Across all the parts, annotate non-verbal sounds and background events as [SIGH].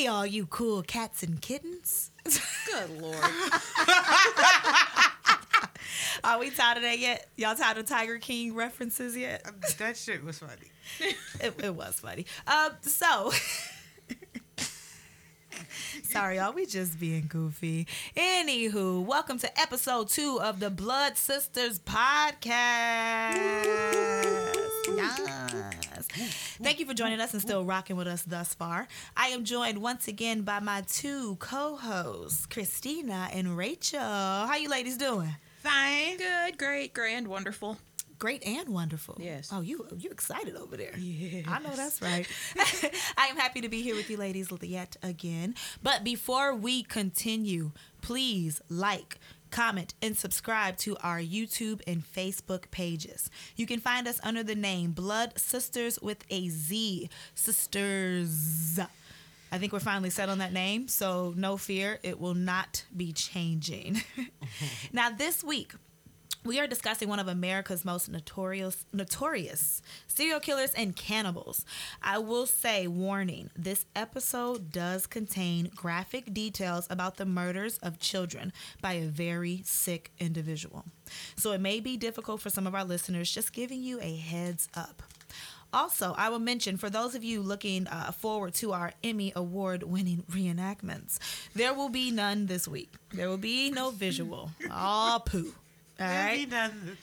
Hey, all you cool cats and kittens. Good [LAUGHS] lord. Are we tired of that yet? Y'all tired of Tiger King references yet? That shit was funny. [LAUGHS] It, it was funny. Um, so. Sorry, y'all. We just being goofy. Anywho, welcome to episode two of the Blood Sisterz podcast. Yes. Thank you for joining us and still rocking with us thus far. I am joined once again by my two co-hosts, Christina and Rachel. How you ladies doing? Fine. Good, great, grand, wonderful. Great and wonderful. Yes. Oh, you you excited over there? Yes. I know that's right. [LAUGHS] I am happy to be here with you ladies yet again. But before we continue, please like, comment, and subscribe to our YouTube and Facebook pages. You can find us under the name Blood Sisterz with a Z. Sisters. I think we're finally set on that name, so no fear, it will not be changing. [LAUGHS] now, this week, we are discussing one of America's most notorious notorious serial killers and cannibals. I will say warning, this episode does contain graphic details about the murders of children by a very sick individual. So it may be difficult for some of our listeners just giving you a heads up. Also, I will mention for those of you looking uh, forward to our Emmy Award winning reenactments, there will be none this week. There will be no visual. [LAUGHS] All poo. All right. Maybe none.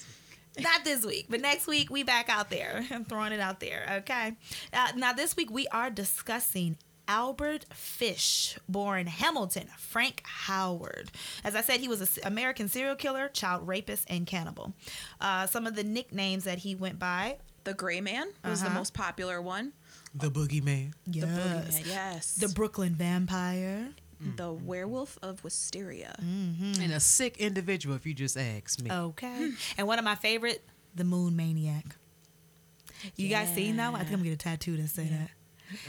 Not this week, but next week we back out there. [LAUGHS] I'm throwing it out there. Okay. Uh, now this week we are discussing Albert Fish, born Hamilton Frank Howard. As I said, he was an American serial killer, child rapist, and cannibal. Uh, some of the nicknames that he went by. The Gray Man was the Uh-huh. most popular one. The boogeyman. Yes. The Boogeyman, yes. The Brooklyn Vampire. The mm-hmm. Werewolf of Wysteria. Mm-hmm. And a sick individual, if you just ask me. Okay. Hmm. and one of my favorite, the Moon Maniac. You guys seen that one? I think I'm gonna get a tattoo that say that.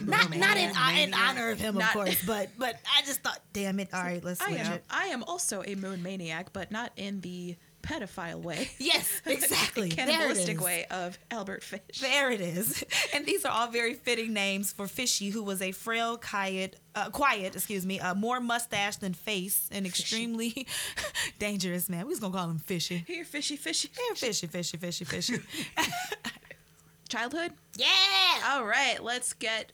Not not in, in honor of him, Not- of course, but but I just thought, damn it! All right, let's I am, it. I am also a moon maniac, but not in the pedophile way. [LAUGHS] Yes, [LAUGHS] exactly. cannibalistic way of Albert Fish. There it is. [LAUGHS] And these are all very fitting names for Fishy, who was a frail, quiet, uh, quiet, excuse me, uh, more mustache than face, and extremely dangerous man. We was gonna call him Fishy. Here, fishy, fishy. Yeah, fishy, fishy, fishy, fishy. Childhood? yeah. All right, let's get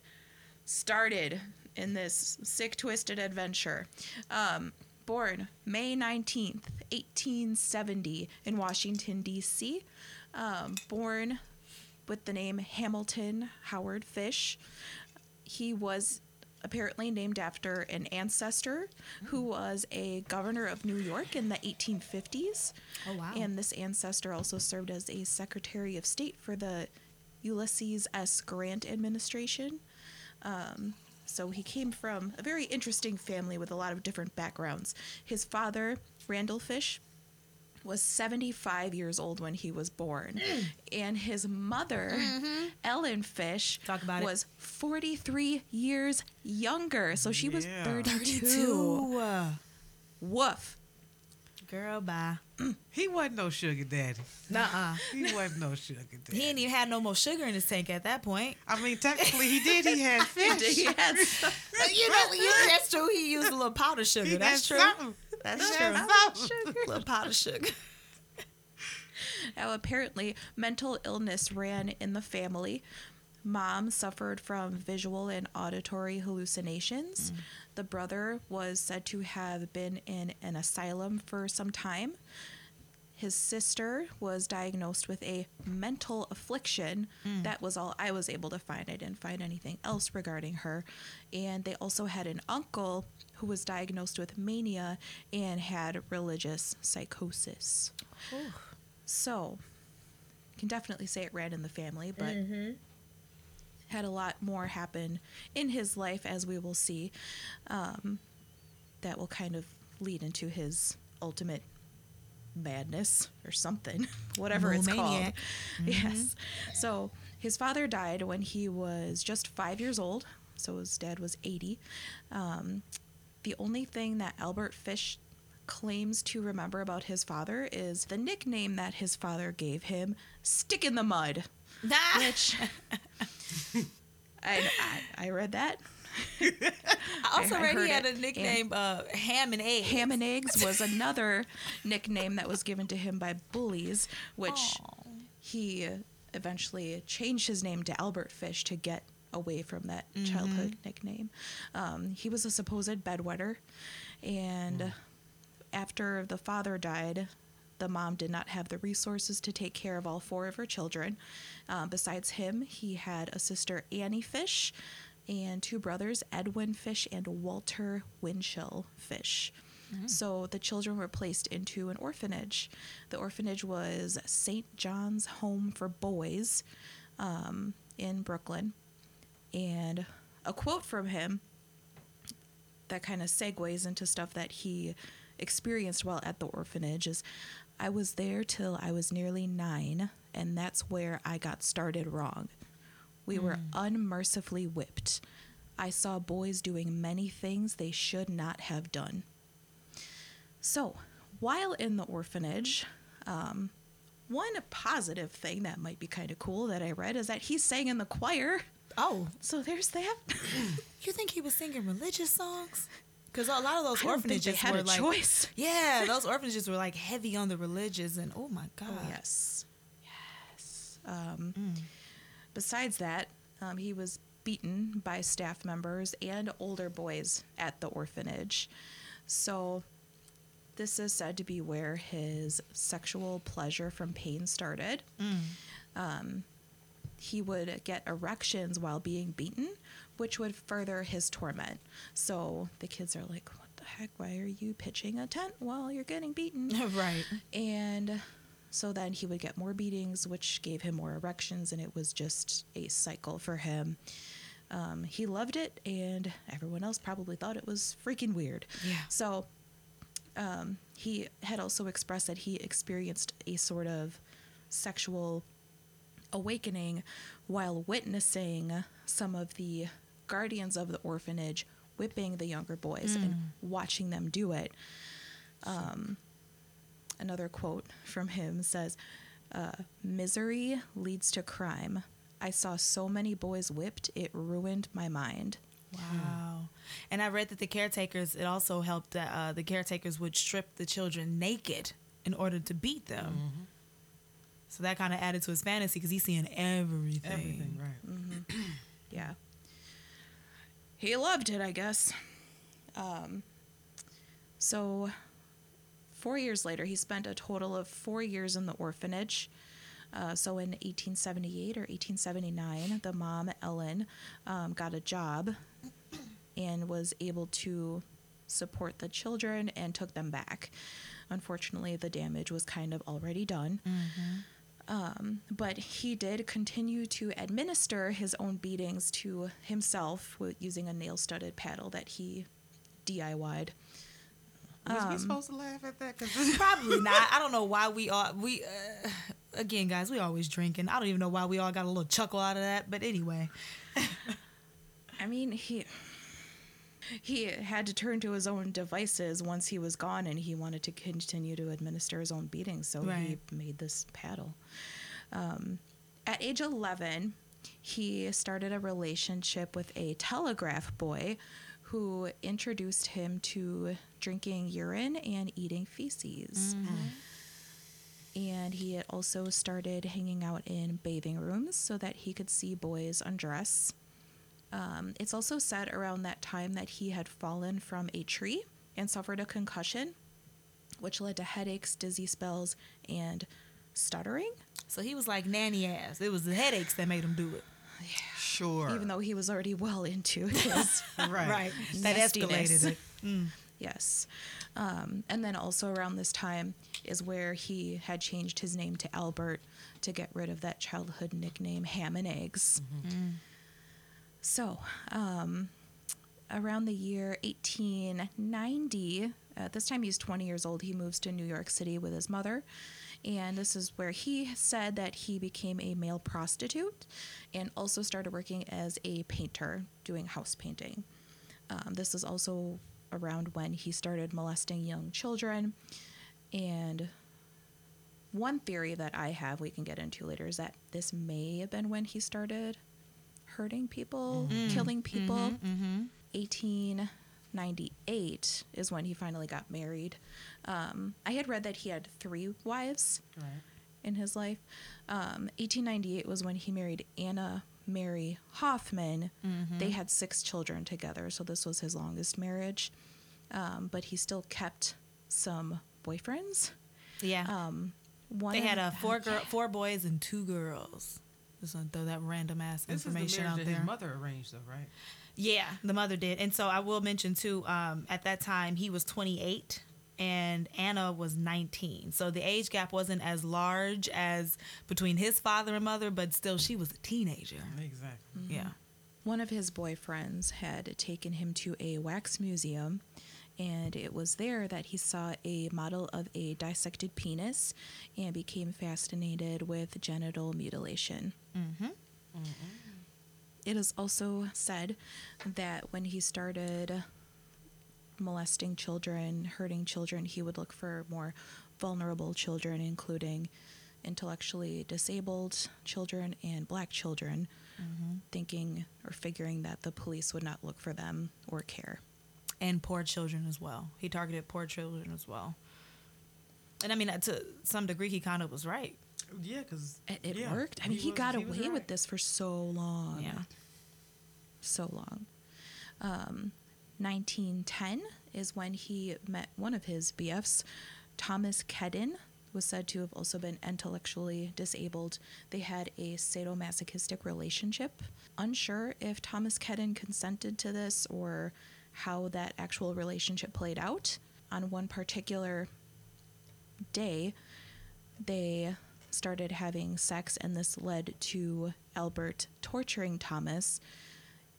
started in this sick, twisted adventure. Um, born May 19th, 1870, in Washington, D.C. Um, born with the name Hamilton Howard Fish. He was apparently named after an ancestor who was a governor of New York in the 1850s. Oh wow. And this ancestor also served as a Secretary of State for the Ulysses S. Grant administration. Um, so he came from a very interesting family with a lot of different backgrounds. His father, Randall Fish, was 75 years old when he was born. And his mother, Ellen Fish, Talk about it. was 43 years younger. So she was Yeah. 32. Uh, Woof. Girl, bye. He wasn't no sugar daddy. Nuh-uh. He wasn't no sugar daddy. He ain't even had no more sugar in his tank at that point. I mean, technically, he did. He had [LAUGHS] fish. He had some- you know, you, that's true. He used a little powder sugar. He that's had true. something. That's He true. had. A little powder sugar. Now, apparently, mental illness ran in the family. Mom suffered from visual and auditory hallucinations. Mm. The brother was said to have been in an asylum for some time. His sister was diagnosed with a mental affliction. Mm. That was all I was able to find. I didn't find anything else regarding her. And they also had an uncle who was diagnosed with mania and had religious psychosis. So, can definitely say it ran in the family, but mm-hmm. Had a lot more happen in his life, as we will see, um, that will kind of lead into his ultimate madness or something, [LAUGHS] whatever it's called. Maniac. Yes. So his father died when he was just five years old. So his dad was 80. Um, the only thing that Albert Fish claims to remember about his father is the nickname that his father gave him, Stick in the Mud, which I, I, I read that. [LAUGHS] I also I read he had it, a nickname, uh, Ham and Eggs. Ham and Eggs was another nickname that was given to him by bullies, which Aw. he eventually changed his name to Albert Fish to get away from that childhood nickname. Um, he was a supposed bedwetter, and after the father died, the mom did not have the resources to take care of all four of her children. Um, besides him, he had a sister, Annie Fish, and two brothers, Edwin Fish and Walter Winchell Fish. So the children were placed into an orphanage. The orphanage was St. John's Home for Boys um, in Brooklyn. And a quote from him that kind of segues into stuff that he experienced while at the orphanage is I was there till I was nearly nine, and that's where I got started wrong. We were unmercifully whipped. I saw boys doing many things they should not have done. So, while in the orphanage, um, one positive thing that might be kind of cool that I read is that he sang in the choir. Oh, So there's that. you think he was singing religious songs? Because a lot of those I don't think orphanages were a like, choice. [LAUGHS] yeah, those orphanages were like heavy on the religious, and oh my god, Oh yes, yes. Um, Besides that, um, he was beaten by staff members and older boys at the orphanage. So, this is said to be where his sexual pleasure from pain started. Um, he would get erections while being beaten, which would further his torment. So the kids are like, What the heck? Why are you pitching a tent while you're getting beaten? [LAUGHS] right? And so then he would get more beatings, which gave him more erections, and it was just a cycle for him. Um, he loved it, and everyone else probably thought it was freaking weird. Yeah. So um, he had also expressed that he experienced a sort of sexual awakening while witnessing some of the guardians of the orphanage whipping the younger boys and watching them do it. Um, another quote from him says, uh, Misery leads to crime. I saw so many boys whipped, it ruined my mind. Wow. And I read that the caretakers, it also helped that uh, the caretakers would strip the children naked in order to beat them. So that kind of added to his fantasy because he's seeing everything. Everything right. [CLEARS THROAT] Yeah. He loved it, I guess. Um, so, four years later, he spent a total of four years in the orphanage. Uh, so, in 1878 or 1879, the mom, Ellen, um, got a job and was able to support the children and took them back. Unfortunately, the damage was kind of already done. Um, but he did continue to administer his own beatings to himself with using a nail studded paddle that he DIY'd. Was Um, we supposed to laugh at that? Cause [LAUGHS] [LAUGHS] Probably not. I don't know why we all we uh, again, guys. We always drinking. I don't even know why we all got a little chuckle out of that. But anyway, [LAUGHS] I mean, he he had to turn to his own devices once he was gone, and he wanted to continue to administer his own beatings, so he made this paddle. Um, at age eleven, he started a relationship with a telegraph boy who introduced him to drinking urine and eating feces. And he had also started hanging out in bathing rooms so that he could see boys undress. Um, it's also said around that time that he had fallen from a tree and suffered a concussion, which led to headaches, dizzy spells, and stuttering. so he was like nanny ass. It was the headaches that made him do it. Yeah. Sure. Even though he was already well into his [LAUGHS] right. That escalated it. Yes. Um, and then also around this time is where he had changed his name to Albert to get rid of that childhood nickname, Ham and Eggs. So, um, around the year 1890, at this time he's 20 years old, he moves to New York City with his mother. And this is where he said that he became a male prostitute and also started working as a painter, doing house painting. Um, this is also around when he started molesting young children. And one theory that I have, we can get into later, is that this may have been when he started hurting people, killing people. 18 1898 is when he finally got married. Um, I had read that he had three wives Right. in his life. Um, 1898 was when he married Anna Mary Hoffman. They had six children together, so this was his longest marriage. Um, but he still kept some boyfriends. Yeah. Um, one they had uh, four [LAUGHS] girl, four boys and two girls. Just want to throw that random ass This is the information marriage out that there. his mother arranged, though, right? Yeah, the mother did. And so I will mention too, um, at that time he was 28 and Anna was 19. So the age gap wasn't as large as between his father and mother, but still she was a teenager. Exactly. Yeah. One of his boyfriends had taken him to a wax museum, and it was there that he saw a model of a dissected penis and became fascinated with genital mutilation. Mm-hmm. It is also said that when he started molesting children, hurting children, he would look for more vulnerable children, including intellectually disabled children and black children, thinking or figuring that the police would not look for them or care. And poor children as well. He targeted poor children as well. And I mean, uh, to some degree, he kind of was right. Yeah, because It, it worked. I mean, he, got away with this for so long. Yeah. So long. Um, 1910 is when he met one of his BFs, Thomas Kedden, was said to have also been intellectually disabled. They had a sadomasochistic relationship. Unsure if Thomas Kedden consented to this or how that actual relationship played out. On one particular day, they started having sex, and this led to Albert torturing Thomas.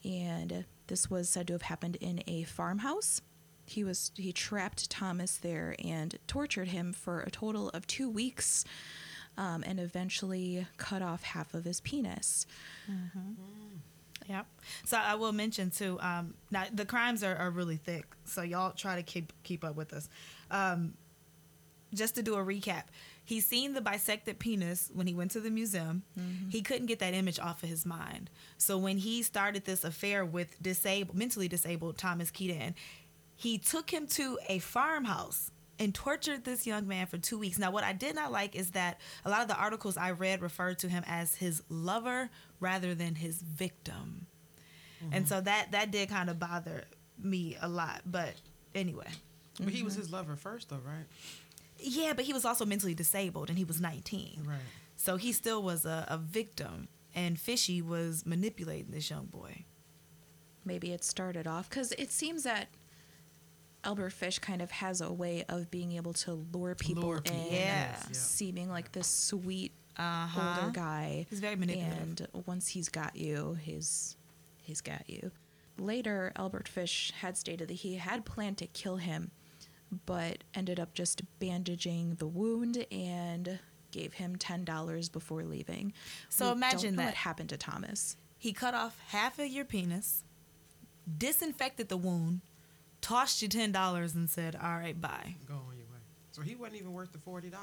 And this was said to have happened in a farmhouse. He was he trapped Thomas there and tortured him for a total of two weeks, um, and eventually cut off half of his penis. Yep. So I will mention too. Um, now the crimes are, are really thick, so y'all try to keep keep up with us. Um, just to do a recap, he seen the bisected penis when he went to the museum. He couldn't get that image off of his mind. So when he started this affair with disabled, mentally disabled Thomas Keaton, he took him to a farmhouse and tortured this young man for two weeks. Now, what I did not like is that a lot of the articles I read referred to him as his lover rather than his victim, and mm-hmm. so that that did kind of bother me a lot. But anyway, But he was mm-hmm. his lover first, though, right? yeah, but he was also mentally disabled, and he was 19, Right. so he still was a, a victim. And Fishy was manipulating this young boy. maybe it started off because it seems that Albert Fish kind of has a way of being able to lure people Lure in, people, Yeah. yeah. seeming like this sweet Uh-huh. older guy. He's very manipulative. And once he's got you, he's he's got you. Later, Albert Fish had stated that he had planned to kill him, but ended up just bandaging the wound and gave him ten dollars before leaving. So We imagine don't know that. what happened to Thomas. He cut off half of your penis, disinfected the wound, tossed you ten dollars, and said, "All right, bye." Go on your way. So he wasn't even worth the $40.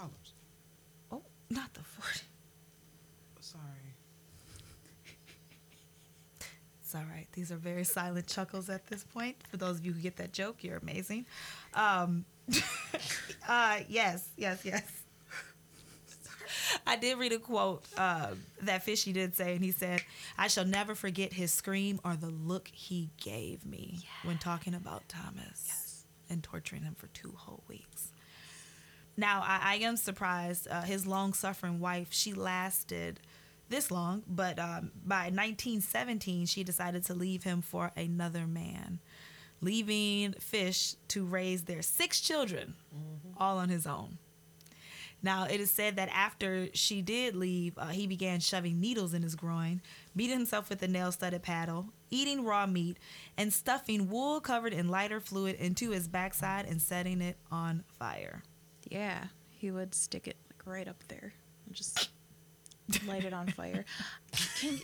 Oh, not the forty. Sorry. It's all right. These are very silent chuckles at this point. For those of you who get that joke, you're amazing. Um, [LAUGHS] uh, yes, yes, yes. [LAUGHS] I did read a quote uh, that Fishy did say, and he said, "I shall never forget his scream or the look he gave me when talking about Thomas and torturing him for two whole weeks." Now, I, I am surprised. Uh, his long-suffering wife, she lasted this long, but um, by 1917, she decided to leave him for another man, leaving Fish to raise their six children, all on his own. Now, it is said that after she did leave, uh, he began shoving needles in his groin, beating himself with a nail studded paddle, eating raw meat, and stuffing wool covered in lighter fluid into his backside and setting it on fire. Yeah, he would stick it like right up there and just light it on fire. [LAUGHS] Can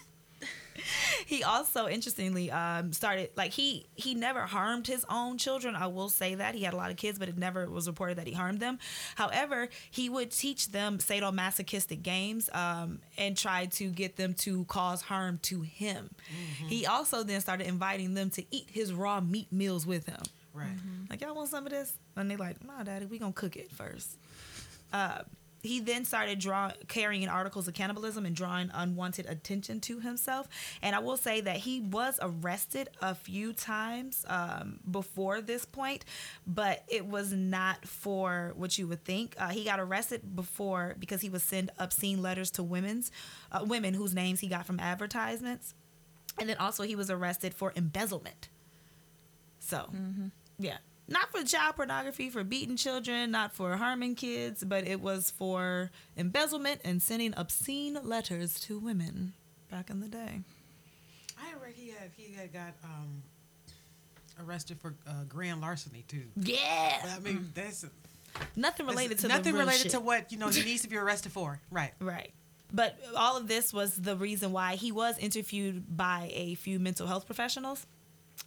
[LAUGHS] he also interestingly um, started like he he never harmed his own children. I will say that. He had a lot of kids but it never was reported that he harmed them. However he would teach them sadomasochistic games um, and try to get them to cause harm to him. He also then started inviting them to eat his raw meat meals with him. Right. Like, y'all want some of this? And they're like, no, daddy, we gonna cook it first. Uh, he then started draw carrying articles of cannibalism and drawing unwanted attention to himself. And I will say that he was arrested a few times um, before this point, but it was not for what you would think. Uh, he got arrested before because he would send obscene letters to women's uh, women whose names he got from advertisements, and then also he was arrested for embezzlement. So, yeah. Not for child pornography, for beating children, not for harming kids, but it was for embezzlement and sending obscene letters to women back in the day. I read he had he had got um, arrested for uh, grand larceny too. Yeah. But I mean, that's Nothing related that's to nothing related shit. to what you know he needs to be arrested for. Right. Right. But all of this was the reason why he was interviewed by a few mental health professionals.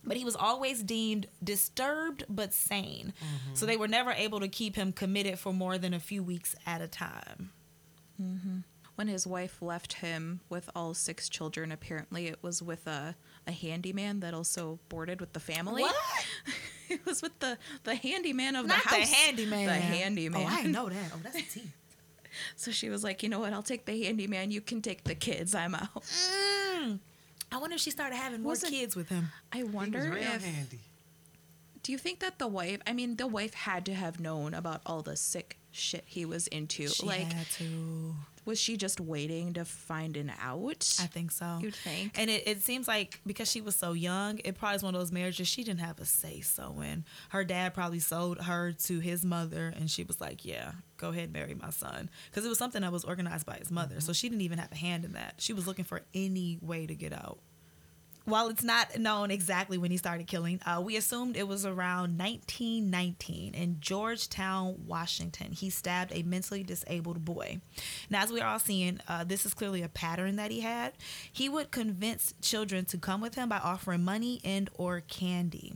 But he was always deemed disturbed but sane. So they were never able to keep him committed for more than a few weeks at a time. When his wife left him with all six children, apparently it was with a, a handyman that also boarded with the family. What? [LAUGHS] it was with the, the handyman of Not the house. the handyman. The handyman. Oh, I didn't know [LAUGHS] that. Oh, that's a a T. So she was like, you know what? I'll take the handyman. You can take the kids. I'm out. Mm. I wonder if she started having more Wasn't- kids with him. I He was wonder real if. handy. Do you think that the wife? I mean, the wife had to have known about all the sick shit he was into. She like, had to. Was she just waiting to find an out? I think so. You'd think. And it, it seems like because she was so young, it probably is one of those marriages she didn't have a say so in. Her dad probably sold her to his mother, and she was like, "Yeah, go ahead and marry my son," because it was something that was organized by his mother. Mm-hmm. So she didn't even have a hand in that. She was looking for any way to get out. While it's not known exactly when he started killing, uh, we assumed it was around 1919 in Georgetown, Washington. He stabbed a mentally disabled boy. Now, as we are all seeing, uh, this is clearly a pattern that he had. He would convince children to come with him by offering money and or candy.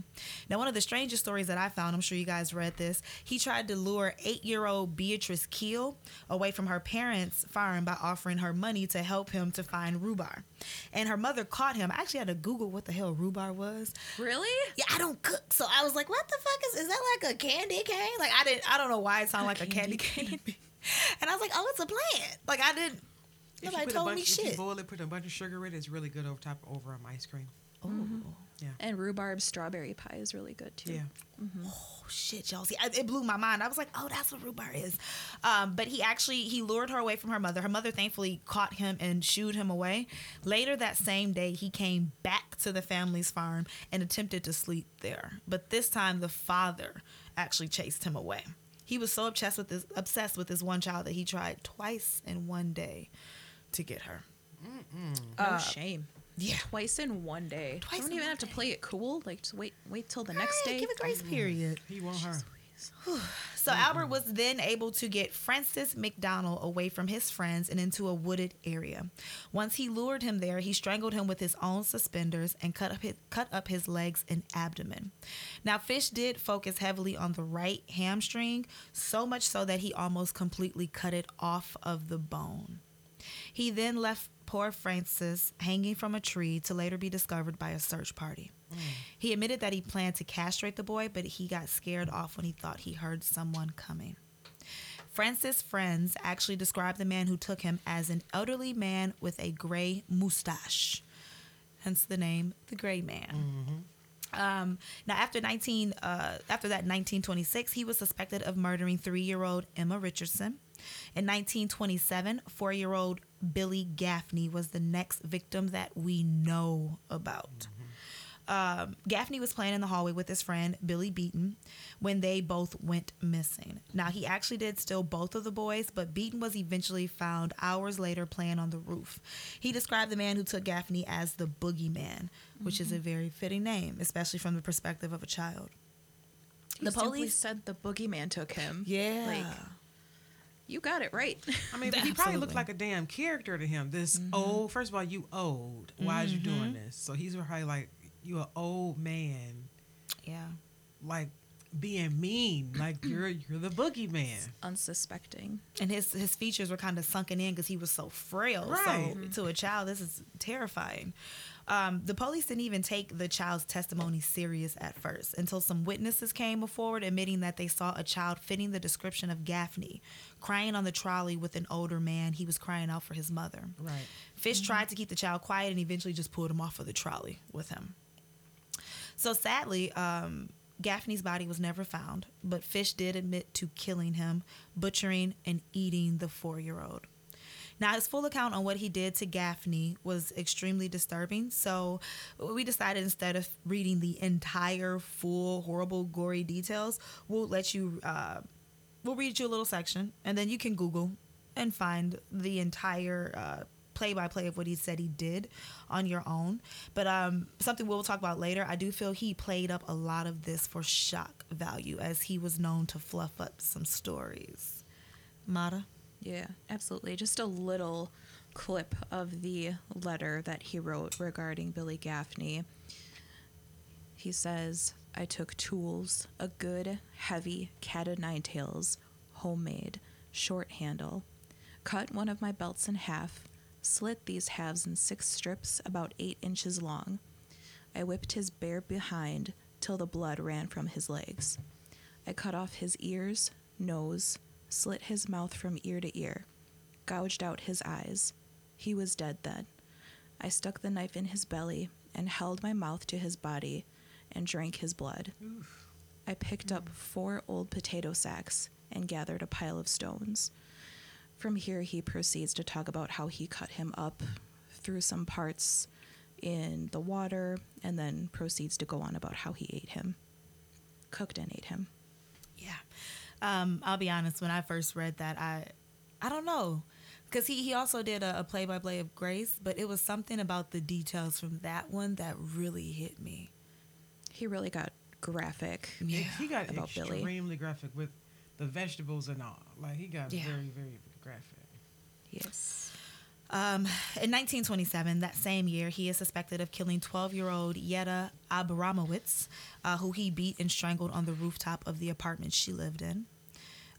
Now, one of the strangest stories that I found, I'm sure you guys read this, he tried to lure eight-year-old Beatrice Kiel away from her parents' farm by offering her money to help him to find rhubarb. And her mother caught him. I actually had to Google what the hell rhubarb was. Really? Yeah, I don't cook, so I was like, "What the fuck is? Is that like a candy cane? Like I didn't. I don't know why it sounded like a candy cane." [LAUGHS] and I was like, "Oh, it's a plant." Like I didn't. If Nobody told bunch, me If you boil it, put a bunch of sugar in it, it's really good over top over um, ice cream. Oh, And rhubarb strawberry pie is really good too. Yeah. oh shit, y'all. See, I, it blew my mind. I was like, "Oh, that's what rhubarb is." Um, but he actually he lured her away from her mother. Her mother thankfully caught him and shooed him away. Later that same day, he came back to the family's farm and attempted to sleep there. But this time, the father actually chased him away. He was so obsessed with this obsessed with his one child that he tried twice in one day to get her. No shame. Yeah. [LAUGHS] Twice in one day. Twice Don't in even one have to day. play it cool. Like just wait wait till the next day. Give a grace oh, period. He want her. So [SIGHS] Albert was then able to get Francis McDonald away from his friends and into a wooded area. Once he lured him there, he strangled him with his own suspenders and cut up his, cut up his legs and abdomen. Now Fish did focus heavily on the right hamstring, so much so that he almost completely cut it off of the bone. He then left poor Francis hanging from a tree to later be discovered by a search party. Mm. He admitted that he planned to castrate the boy, but he got scared off when he thought he heard someone coming. Francis' friends actually described the man who took him as an elderly man with a gray mustache, hence the name the Gray Man. Mm-hmm. Um, now, after 19, uh, after that 1926, he was suspected of murdering three-year-old Emma Richardson. In 1927, four-year-old Billy Gaffney was the next victim that we know about. Um, Gaffney was playing in the hallway with his friend Billy Beaton when they both went missing. Now, he actually did steal both of the boys, but Beaton was eventually found hours later playing on the roof. He described the man who took Gaffney as the boogeyman, which is a mm-hmm. very fitting name, especially from the perspective of a child. He The police- said the boogeyman took him. Yeah. Like you got it right. I mean, but he probably looked like a damn character to him. This mm-hmm. old, first of all, you old. Why is you mm-hmm. doing this? So he's probably like, you an old man. yeah. Like, being mean. Like [CLEARS THROAT] you're you're the boogeyman. Unsuspecting. and his his features were kind of sunken in because he was so frail. Right. So to a child, this is terrifying. Um, the police didn't even take the child's testimony serious at first until some witnesses came forward admitting that they saw a child fitting the description of Gaffney, crying on the trolley with an older man. He was crying out for his mother. Right. Fish tried to keep the child quiet and eventually just pulled him off of the trolley with him. So sadly, um, Gaffney's body was never found, but Fish did admit to killing him, butchering, and eating the four year old. Now, his full account on what he did to Gaffney was extremely disturbing, so we decided instead of reading the entire full, horrible, gory details, we'll let you, uh, we'll read you a little section, and then you can Google and find the entire uh, play-by-play of what he said he did on your own. But um, something we'll talk about later. I do feel he played up a lot of this for shock value, as he was known to fluff up some stories. Mata. Yeah, absolutely. Just a little clip of the letter that he wrote regarding Billy Gaffney. He says, I took tools, a good, heavy cat o' nine tails, homemade, short handle, cut one of my belts in half, slit these halves in six strips about eight inches long. I whipped his bare behind till the blood ran from his legs. I cut off his ears, nose, slit his mouth from ear to ear, gouged out his eyes. He was dead then. I stuck the knife in his belly and held my mouth to his body and drank his blood. I picked up four old potato sacks and gathered a pile of stones. From here, he proceeds to talk about how he cut him up through some parts in the water and then proceeds to go on about how he ate him, cooked and ate him. Yeah. Um, I'll be honest. When I first read that, I, I don't know, because he he also did a, a play-by-play of Grace, but it was something about the details from that one that really hit me. He really got graphic. Yeah. He got About Billy. extremely graphic with the vegetables and all. Like he got Yeah. very very Yes. Um, in 1927, that same year, he is suspected of killing 12-year-old Yetta Abramowitz, uh, who he beat and strangled on the rooftop of the apartment she lived in.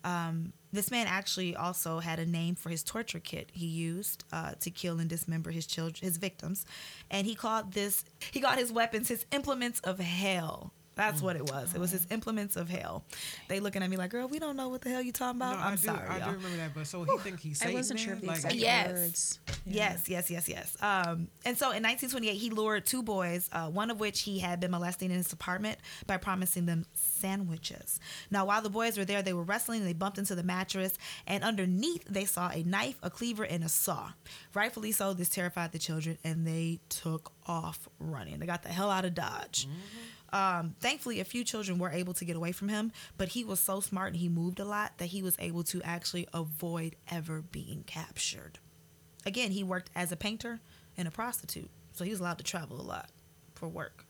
Um, this man actually also had a name for his torture kit he used uh, to kill and dismember his children, his victims, and he called this he called his weapons his implements of hell. That's what it was. It was his implements of hell. They looking at me like, "Girl, we don't know what the hell you talking about." no, I'm I do, sorry, I y'all. do remember that. But so he think he's I Satan. wasn't sure then? of the Like, exact Yes. words. Yeah. Yes, yes, yes, yes. Um, and so in 1928, he lured two boys, uh, one of which he had been molesting in his apartment by promising them sandwiches. Now, while the boys were there, they were wrestling and they bumped into the mattress, and underneath they saw a knife, a cleaver, and a saw. Rightfully so, this terrified the children, and they took off running. They got the hell out of Dodge. Um, thankfully, a few children were able to get away from him, but he was so smart and he moved a lot that he was able to actually avoid ever being captured. Again, he worked as a painter and a prostitute, so he was allowed to travel a lot for work.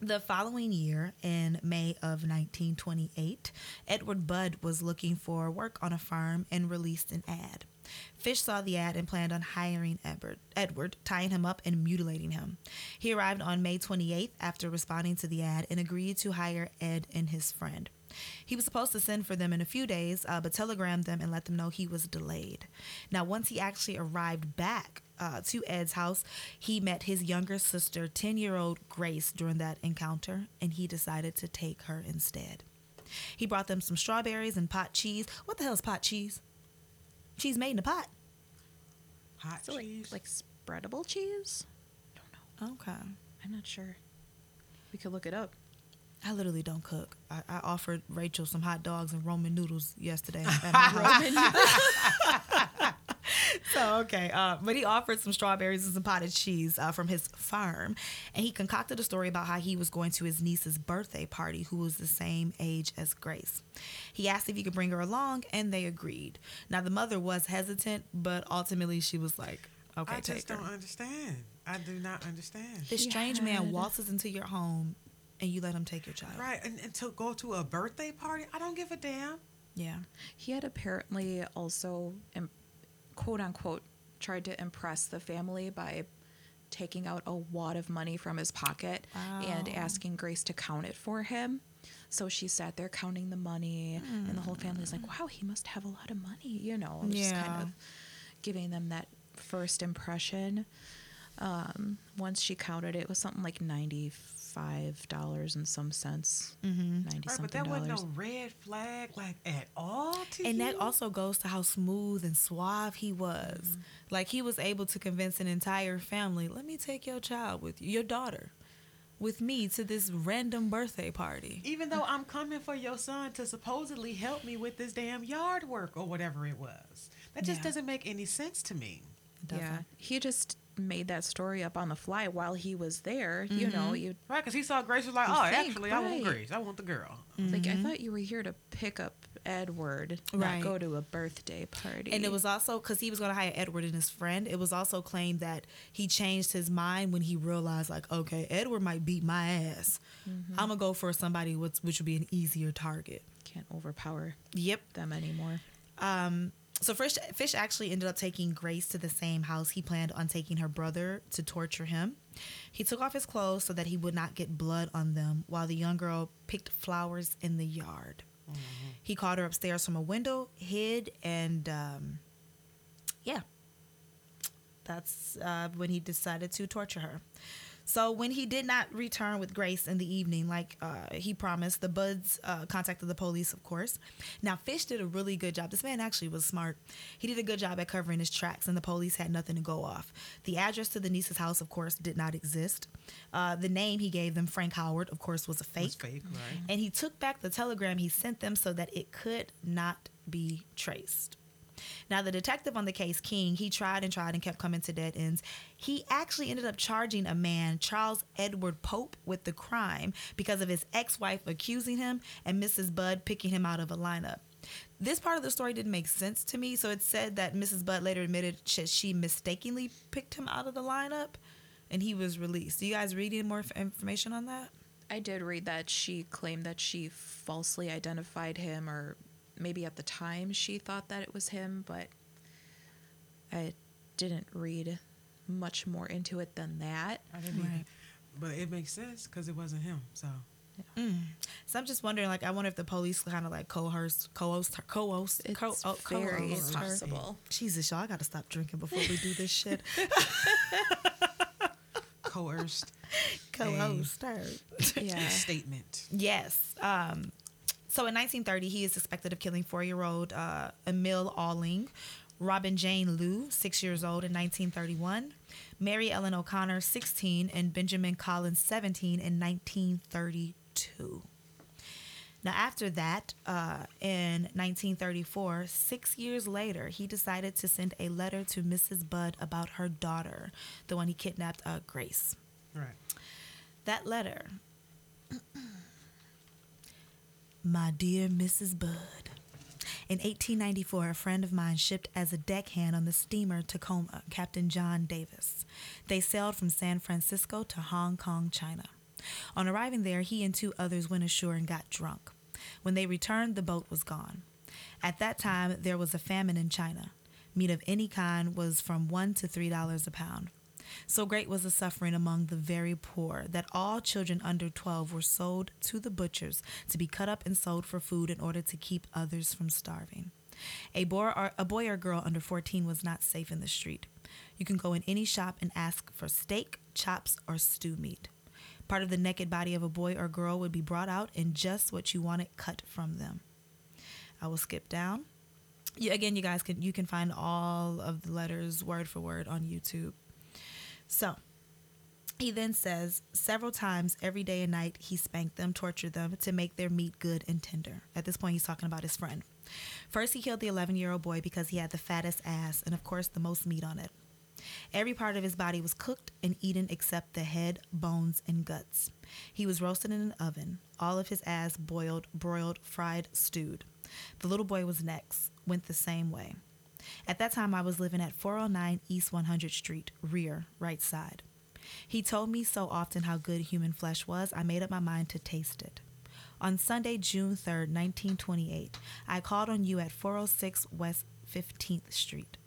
The following year, in May of 1928, Edward Budd was looking for work on a farm and released an ad. Fish saw the ad and planned on hiring Edward, tying him up and mutilating him. He arrived on May 28th after responding to the ad and agreed to hire Ed and his friend. He was supposed to send for them in a few days, uh, but telegrammed them and let them know he was delayed. Now, once he actually arrived back uh, to Ed's house, he met his younger sister, 10 year old Grace, during that encounter, and he decided to take her instead. He brought them some strawberries and pot cheese. What the hell is pot cheese? Cheese made in a pot. hot So like, spreadable cheese. like spreadable cheese? Okay. I'm not sure. We could look it up. I literally don't cook. I, I offered Rachel some hot dogs and Ramen noodles yesterday. [LAUGHS] At my [LAUGHS] house. [LAUGHS] so okay, uh, but he offered some strawberries and some potted cheese uh, from his farm, and he concocted a story about how he was going to his niece's birthday party, who was the same age as Grace. He asked if he could bring her along, and they agreed. Now the mother was hesitant, but ultimately she was like, "Okay, take it. I take just her." don't understand. I do not understand. This He strange man waltzes into your home, and you let him take your child. Right, and, and to go to a birthday party, I don't give a damn. Yeah. He had apparently also, im- quote unquote, tried to impress the family by taking out a wad of money from his pocket and asking Grace to count it for him. So she sat there counting the money, and the whole family's like, wow, he must have a lot of money, you know, just kind of giving them that first impression. Um, once she counted it, it was something like $95 and some cents. Mm-hmm. 90 Right, something but that dollars. wasn't no red flag like at all to And you? that also goes to how smooth and suave he was. Mm-hmm. Like he was able to convince an entire family, let me take your child with you, your daughter, with me to this random birthday party. Even though I'm coming for your son to supposedly help me with this damn yard work or whatever it was. That just Yeah. doesn't make any sense to me. Yeah, doesn't. he just made that story up on the fly while he was there. You know, you Right, because he saw Grace was like, oh, think, actually, I want. Grace. I want the girl. like I thought you were here to pick up Edward, not Right. go to a birthday party. And it was also because he was going to hire Edward and his friend. It was also claimed that he changed his mind when he realized, like, okay, Edward might beat my ass. Mm-hmm. I'm gonna go for somebody which, which would be an easier target. can't overpower Yep. them anymore. Um, so Fish, Fish actually ended up taking Grace to the same house he planned on taking her brother to torture him. He took off his clothes so that he would not get blood on them while the young girl picked flowers in the yard. He called her upstairs from a window, hid, and um, yeah, that's uh, when he decided to torture her. So when he did not return with Grace in the evening, like uh, he promised, the Budds uh, contacted the police, of course. Now Fish did a really good job. This man actually was smart. He did a good job at covering his tracks, and the police had nothing to go off. The address to the niece's house, of course, did not exist. Uh, the name he gave them, Frank Howard, of course, was a fake. Was fake, right? And he took back the telegram he sent them so that it could not be traced. Now, the detective on the case, King, he tried and tried and kept coming to dead ends. He actually ended up charging a man, Charles Edward Pope, with the crime because of his ex wife accusing him and Mrs. Budd picking him out of a lineup. This part of the story didn't make sense to me. So it said that Mrs. Budd later admitted she mistakenly picked him out of the lineup and he was released. Do you guys read any more information on that? I did read that she claimed that she falsely identified him, or maybe at the time she thought that it was him, but I didn't read much more into it than that. I didn't Right. either. But it makes sense because it wasn't him. So So I'm just wondering, like, I wonder if the police kind of like coerced, coerced, her, coerced, It's co- oh, very coerced her. possible. Jesus, y'all, I gotta stop drinking before we do this shit. [LAUGHS] coerced coerced her. Yeah. statement. Yes. Um, so in 1930, he is suspected of killing four-year-old uh, Emil Alling, Robin Jane Liu, six years old in 1931, Mary Ellen O'Connor, 16, and Benjamin Collins, 17 in 1932. Now, after that, uh, in 1934, six years later, he decided to send a letter to Mrs. Budd about her daughter, the one he kidnapped, uh, Grace. Right. That letter. My dear Mrs. Budd. In 1894, a friend of mine shipped as a deckhand on the steamer Tacoma, Captain John Davis. They sailed from San Francisco to Hong Kong, China. On arriving there, he and two others went ashore and got drunk. When they returned, the boat was gone. At that time, there was a famine in China. Meat of any kind was from one to three dollars a pound. So great was the suffering among the very poor that all children under 12 were sold to the butchers to be cut up and sold for food in order to keep others from starving. A boy, or, a boy or girl under 14 was not safe in the street. You can go in any shop and ask for steak, chops, or stew meat. Part of the naked body of a boy or girl would be brought out and just what you wanted cut from them. I will skip down. Again, you guys can you can find all of the letters word for word on YouTube. So he then says several times every day and night he spanked them, tortured them to make their meat good and tender. At this point, he's talking about his friend. First, he killed the 11 year old boy because he had the fattest ass and, of course, the most meat on it. Every part of his body was cooked and eaten except the head, bones, and guts. He was roasted in an oven, all of his ass boiled, broiled, fried, stewed. The little boy was next, went the same way. At that time, I was living at 409 East 100th Street, rear, right side. He told me so often how good human flesh was, I made up my mind to taste it. On Sunday, June 3rd, 1928, I called on you at 406 West 15th Street.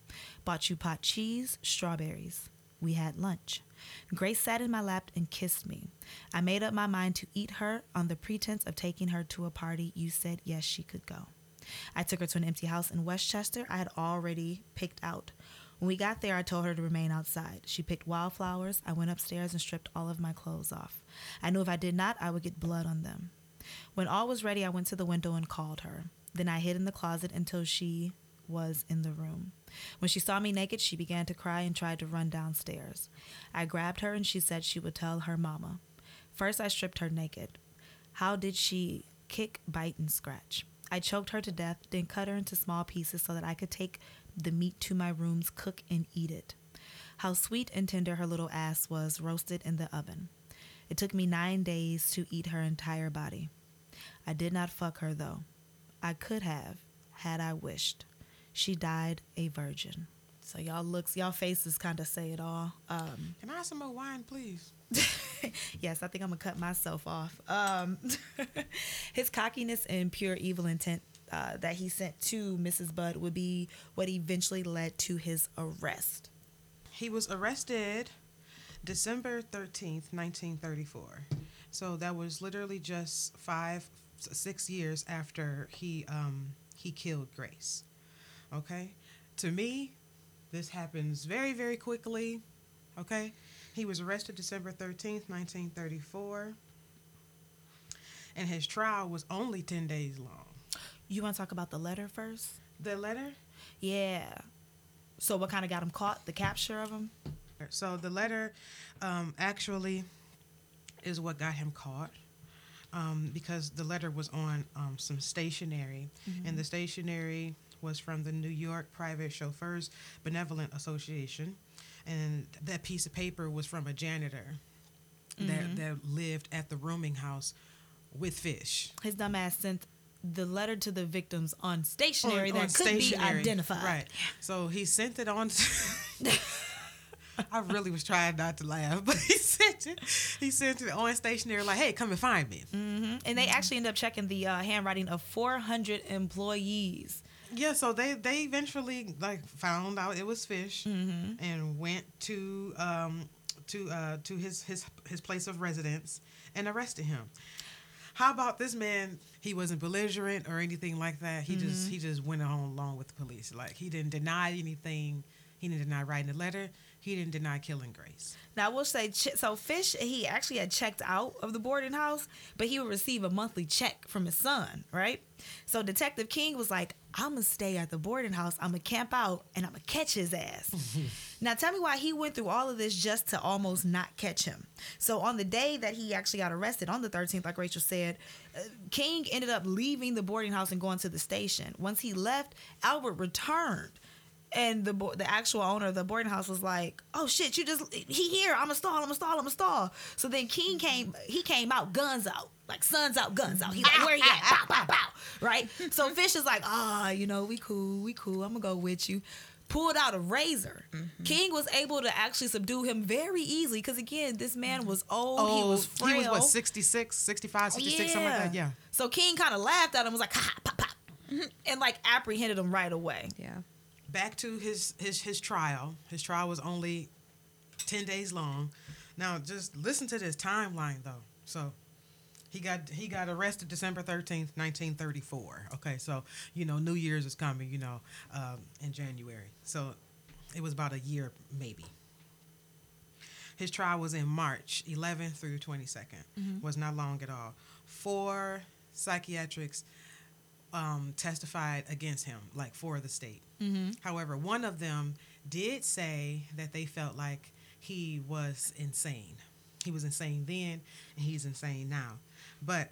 Bought you pot cheese, strawberries. We had lunch. Grace sat in my lap and kissed me. I made up my mind to eat her on the pretense of taking her to a party you said yes, she could go. I took her to an empty house in Westchester I had already picked out. When we got there, I told her to remain outside. She picked wildflowers. I went upstairs and stripped all of my clothes off. I knew if I did not, I would get blood on them. When all was ready, I went to the window and called her. Then I hid in the closet until she was in the room. When she saw me naked, she began to cry and tried to run downstairs. I grabbed her and she said she would tell her mama. First, I stripped her naked. How did she kick, bite, and scratch? I choked her to death, then cut her into small pieces so that I could take the meat to my rooms, cook, and eat it. How sweet and tender her little ass was roasted in the oven. It took me nine days to eat her entire body. I did not fuck her though. I could have, had I wished. She died a virgin. So y'all looks, y'all faces kind of say it all. Um, Can I have some more wine, please? [LAUGHS] [LAUGHS] yes, I think I'm gonna cut myself off. Um, [LAUGHS] his cockiness and pure evil intent uh, that he sent to Mrs. Budd would be what eventually led to his arrest. He was arrested December 13th, 1934. So that was literally just five, six years after he um, he killed Grace. Okay? To me, this happens very, very quickly. Okay? He was arrested December 13th, 1934. And his trial was only 10 days long. You want to talk about the letter first? The letter? Yeah. So what kind of got him caught? The capture of him? So the letter um, actually is what got him caught. Um, because the letter was on um, some stationery, and the stationery was from the New York Private Chauffeurs Benevolent Association, and that piece of paper was from a janitor that that lived at the rooming house with fish. His dumbass sent the letter to the victims on stationery On- that on could be identified. Right. So he sent it on. To- [LAUGHS] I really was trying not to laugh, but he sent it. He sent it on stationery, like, "Hey, come and find me." hmm And they actually end up checking the uh, handwriting of 400 employees. Yeah. So they they eventually like found out it was fish Mm-hmm. and went to um to uh to his his his place of residence and arrested him. How about this man? He wasn't belligerent or anything like that. He just he just went on along with the police. Like he didn't deny anything. He didn't deny writing the letter. He didn't deny killing Grace. Now, I will say, so Fish, he actually had checked out of the boarding house, but he would receive a monthly check from his son, right? So Detective King was like, I'm going to stay at the boarding house, I'm going to camp out, and I'm going to catch his ass. [LAUGHS] now, tell me why he went through all of this just to almost not catch him. So, on the day that he actually got arrested, on the 13th, like Rachel said, uh, King ended up leaving the boarding house and going to the station. Once he left, Albert returned and the bo- the actual owner of the boarding house was like, "Oh shit, you just he here? I'm a stall. I'm a stall. I'm a stall." So then King came. He came out, guns out, like suns out, guns out. He's like, "Where he at? [LAUGHS] Pow, pow, pow!" Right. So Fish is like, "Ah, you know, we cool, we cool. I'm gonna go with you." Pulled out a razor. Mm-hmm. King was able to actually subdue him very easily because again, this man mm-hmm. was old. he oh, was frail. Oh, he was what 66, 65, 66, something like that. Yeah. So King kind of laughed at him, was like, "Ha, ha, pop, pop," mm-hmm. and like apprehended him right away. Yeah. Back to his his his trial. His trial was only ten days long. Now, just listen to this timeline though. So, he got he got arrested December thirteenth, nineteen thirty four. Okay, so you know New Year's is coming. You know, um, in January. So, it was about a year maybe. His trial was in March 11th through 22nd. Was not long at all. Four psychiatrics um, testified against him, like for the state. However, one of them did say that they felt like he was insane. He was insane then, and he's insane now. But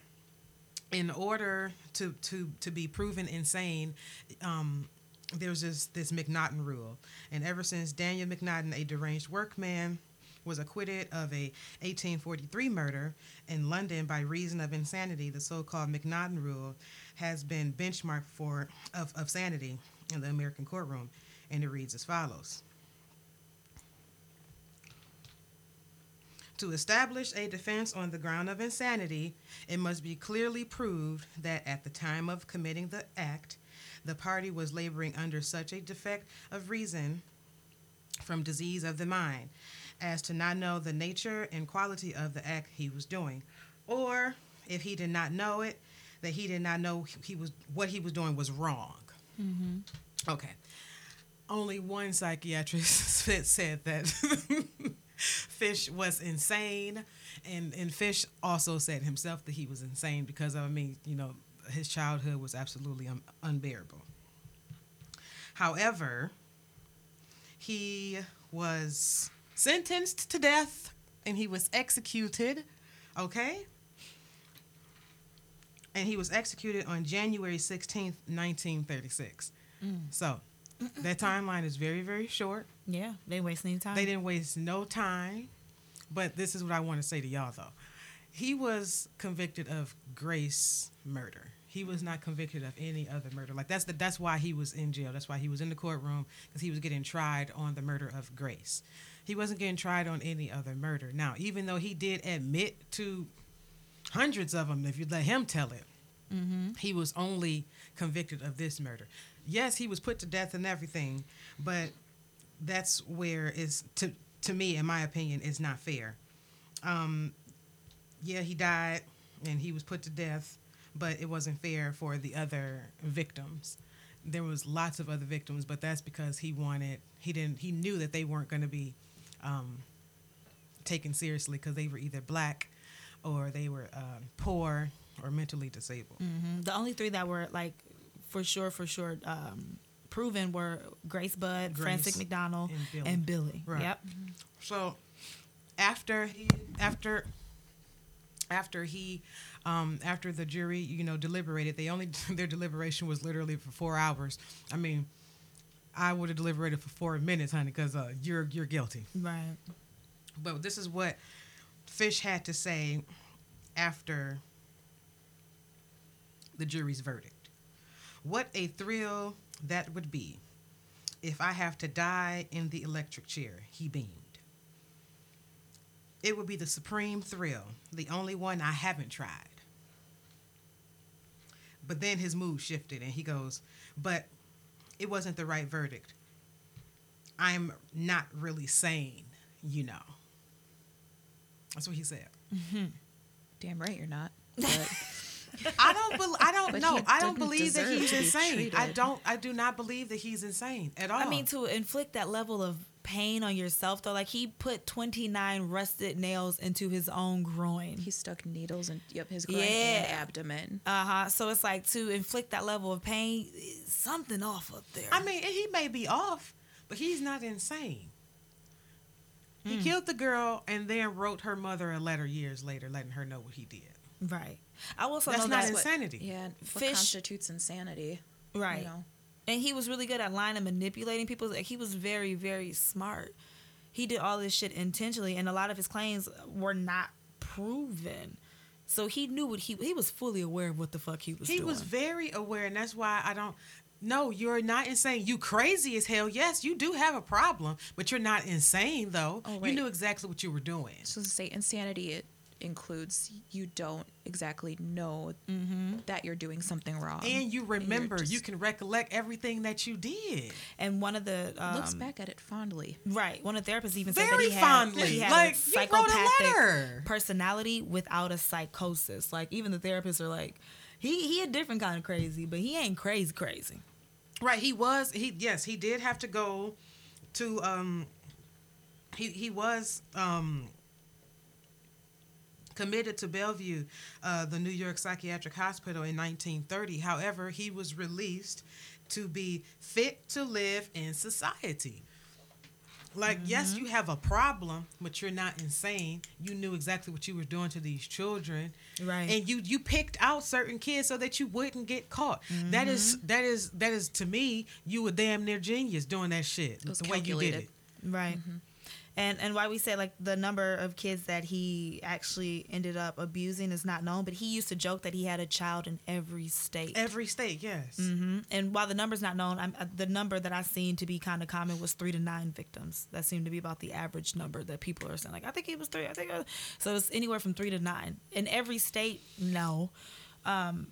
in order to to to be proven insane, um, there's this this McNaughton rule, and ever since Daniel McNaughton, a deranged workman, was acquitted of a 1843 murder in London by reason of insanity, the so-called McNaughton rule has been benchmarked for of, of sanity in the American courtroom, and it reads as follows. To establish a defense on the ground of insanity, it must be clearly proved that at the time of committing the act, the party was laboring under such a defect of reason from disease of the mind as to not know the nature and quality of the act he was doing, or if he did not know it, that he did not know he was what he was doing was wrong. Mm-hmm. Okay. Only one psychiatrist [LAUGHS] said that [LAUGHS] Fish was insane, and and Fish also said himself that he was insane because I mean, you know, his childhood was absolutely un- unbearable. However, he was sentenced to death and he was executed. Okay? And he was executed on January 16th, 1936. Mm. So, that timeline is very, very short. Yeah, they wasting any time. They didn't waste no time. But this is what I want to say to y'all, though. He was convicted of Grace murder. He was not convicted of any other murder. Like that's the, that's why he was in jail. That's why he was in the courtroom because he was getting tried on the murder of Grace. He wasn't getting tried on any other murder. Now, even though he did admit to hundreds of them, if you let him tell it, he was only convicted of this murder. Yes, he was put to death and everything, but that's where is to to me, in my opinion, is not fair. Um, yeah, he died and he was put to death, but it wasn't fair for the other victims. There was lots of other victims, but that's because he wanted he didn't he knew that they weren't going to be um, taken seriously because they were either black or they were um, poor or mentally disabled. Mhm. The only three that were like for sure, for sure, um, proven were Grace Budd, Grace Francis McDonald, and Billy. and Billy. Right. Yep. So after he after after he um, after the jury you know deliberated, they only [LAUGHS] their deliberation was literally for four hours. I mean, I would have deliberated for four minutes, honey, because uh, you're you're guilty. Right. But this is what Fish had to say after the jury's verdict. What a thrill that would be if I have to die in the electric chair, he beamed. It would be the supreme thrill, the only one I haven't tried. But then his mood shifted and he goes, But it wasn't the right verdict. I'm not really sane, you know. That's what he said. Damn right you're not. [LAUGHS] I don't. Bel I don't But know. I don't believe that he's to be insane. I don't. I do not believe that he's insane at all. I mean, to inflict that level of pain on yourself, though, like he put 29 rusted nails into his own groin. he stuck needles in yep his groin Yeah. and abdomen. Uh huh. So it's like to inflict that level of pain, something off up there. I mean, he may be off, but he's not insane. He Hmm. killed the girl and then wrote her mother a letter years later, letting her know what he did. right. I also That's know not that. What- insanity. Yeah, what Fish- constitutes insanity? right. You know, and he was really good at lying and manipulating people. Like he was very, very smart. He did all this shit intentionally, and a lot of his claims were not proven. So he knew what he he was fully aware of what the fuck he was He doing. was very aware, and that's why I don't. No, you're not insane. You crazy as hell. Yes, you do have a problem, but you're not insane though. Oh, You knew exactly what you were doing. so to say insanity it includes you don't exactly know that you're doing something wrong, And you you're remember, you can recollect everything that you did. and one of the um, looks back at it fondly. Right. One of the therapists even said that Very he had, fondly. he had Like, a you wrote a psychopathic letter. personality without a psychosis. Like even the therapists are like, he he a different kind of crazy, but he ain't crazy crazy. Right, he was he yes, he did have to go to um he he was um committed to Bellevue, uh, the New York Psychiatric Hospital in 1930. However, he was released to be fit to live in society. Like, yes, you have a problem, but you're not insane. You knew exactly what you were doing to these children, Right. And you you picked out certain kids so that you wouldn't get caught. That is that is that is to me, you were damn near genius doing that shit. the way you did it. Right. Mm-hmm. And and why we say like the number of kids that he actually ended up abusing is not known, but he used to joke that he had a child in every state. Every state, yes. hmm And while the number's not known, I'm, uh, the number that I seen to be kind of common was three to nine victims. That seemed to be about the average number that people are saying. Like, I think it was three. I think it was. so. It's anywhere from three to nine in every state. No. Um,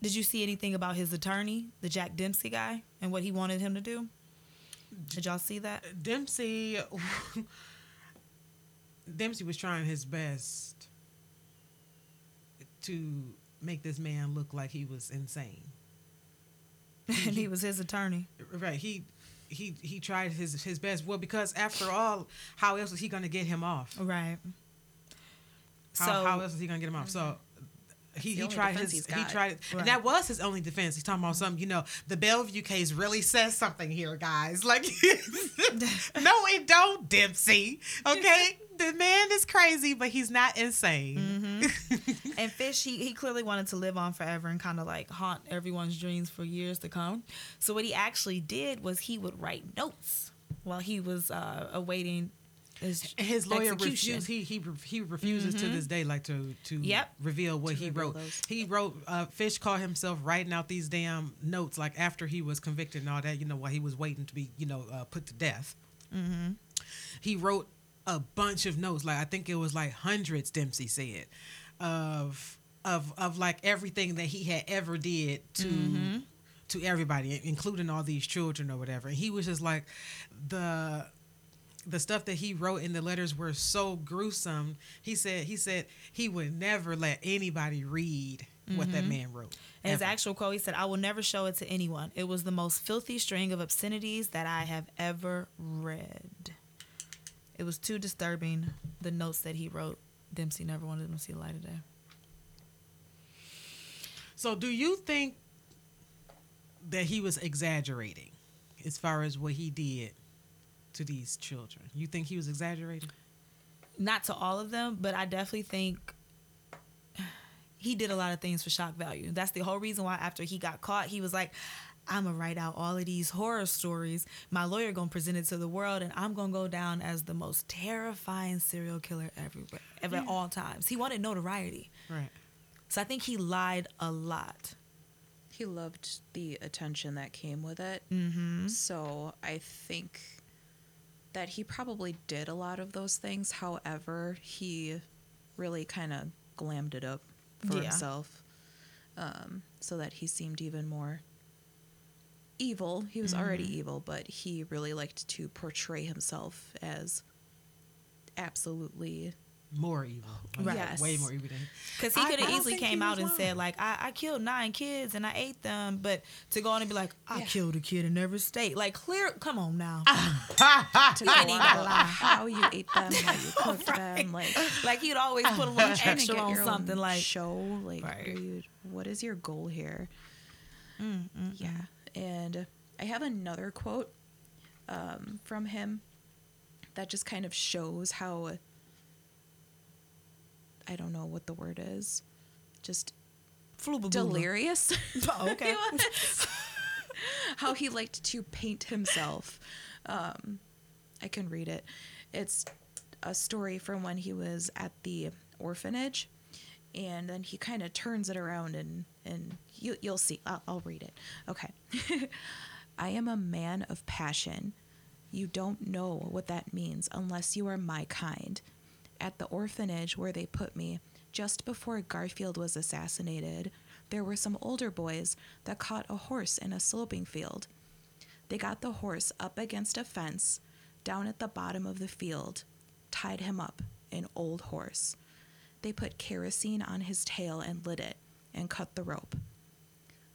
did you see anything about his attorney, the Jack Dempsey guy, and what he wanted him to do? Did y'all see that? Dempsey Dempsey was trying his best to make this man look like he was insane. [LAUGHS] and he was his attorney. Right. He he he tried his his best. Well, because after all, how else was he going to get him off? Right. How, so how else was he going to get him off? So he, he tried his he tried Right. and that was his only defense. He's talking about something, you know, the Bellevue case really says something here, guys. [LAUGHS] Like [LAUGHS] no, it don't, Dempsey. Okay? [LAUGHS] the man is crazy, but he's not insane. Mm-hmm. and Fish, he, he clearly wanted to live on forever and kind of like haunt everyone's dreams for years to come. So what he actually did was he would write notes while he was uh, awaiting his his lawyer refused. He he he refuses to this day, like to to Yep. reveal what To he reveal wrote. those. He wrote. Uh, Fish caught himself writing out these damn notes, like after he was convicted and all that. You know, while he was waiting to be, you know, uh, put to death. Mm-hmm. He wrote a bunch of notes. Like I think it was like hundreds. Dempsey said of of of like everything that he had ever did to. Mm-hmm. To everybody, including all these children or whatever, and he was just like, the the stuff that he wrote in the letters were so gruesome. He said he said he would never let anybody read what that mm-hmm. man wrote. And his actual quote, he said, I will never show it to anyone. It was the most filthy string of obscenities that I have ever read. It was too disturbing, the notes that he wrote. Dempsey never wanted them to see the light of day. So, do you think that he was exaggerating as far as what he did to these children? You think he was exaggerating? Not to all of them, but I definitely think he did a lot of things for shock value. That's the whole reason why after he got caught, he was like, I'm gonna write out all of these horror stories. My lawyer gonna present it to the world, and I'm gonna go down as the most terrifying serial killer everywhere, ever at all times. He wanted notoriety, Right. so I think he lied a lot. He loved the attention that came with it. Mm-hmm. So I think that he probably did a lot of those things. However, he really kind of glammed it up for Yeah. himself um, so that he seemed even more evil. He was already evil, but he really liked to portray himself as absolutely More evil. Like, Right. Yes. Way more evil than Because he could have easily came out and lying. said like, I, I killed nine kids and I ate them, but to go on and be like, I Yeah. killed a kid in every state, like clear, come on now. to go on even lie. how you ate them, how you [LAUGHS] cooked them, like like he'd always put a [LAUGHS] little extra on something like show like Right. are you, what is your goal here Mm, yeah and i have another quote um, from him that just kind of shows how i don't know what the word is just delirious [LAUGHS] Oh, okay. [LAUGHS] [LAUGHS] how he liked to paint himself. Um, I can read it. It's a story from when he was at the orphanage, and then he kind of turns it around and and you you'll see. I'll, I'll read it. Okay. I am a man of passion. You don't know what that means unless you are my kind. At the orphanage where they put me, just before Garfield was assassinated, there were some older boys that caught a horse in a sloping field. They got the horse up against a fence down at the bottom of the field, tied him up, an old horse. They put kerosene on his tail and lit it, and cut the rope.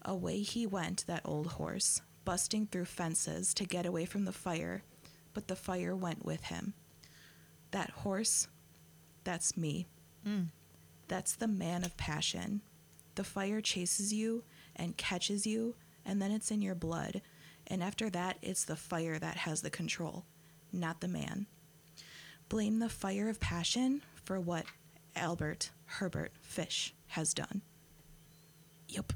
Away he went, that old horse, busting through fences to get away from the fire, but the fire went with him. That horse, that's me. Mm. That's the man of passion. The fire chases you and catches you, and then it's in your blood. And after that, it's the fire that has the control, not the man. Blame the fire of passion for what Albert Herbert Fish has done. Yep.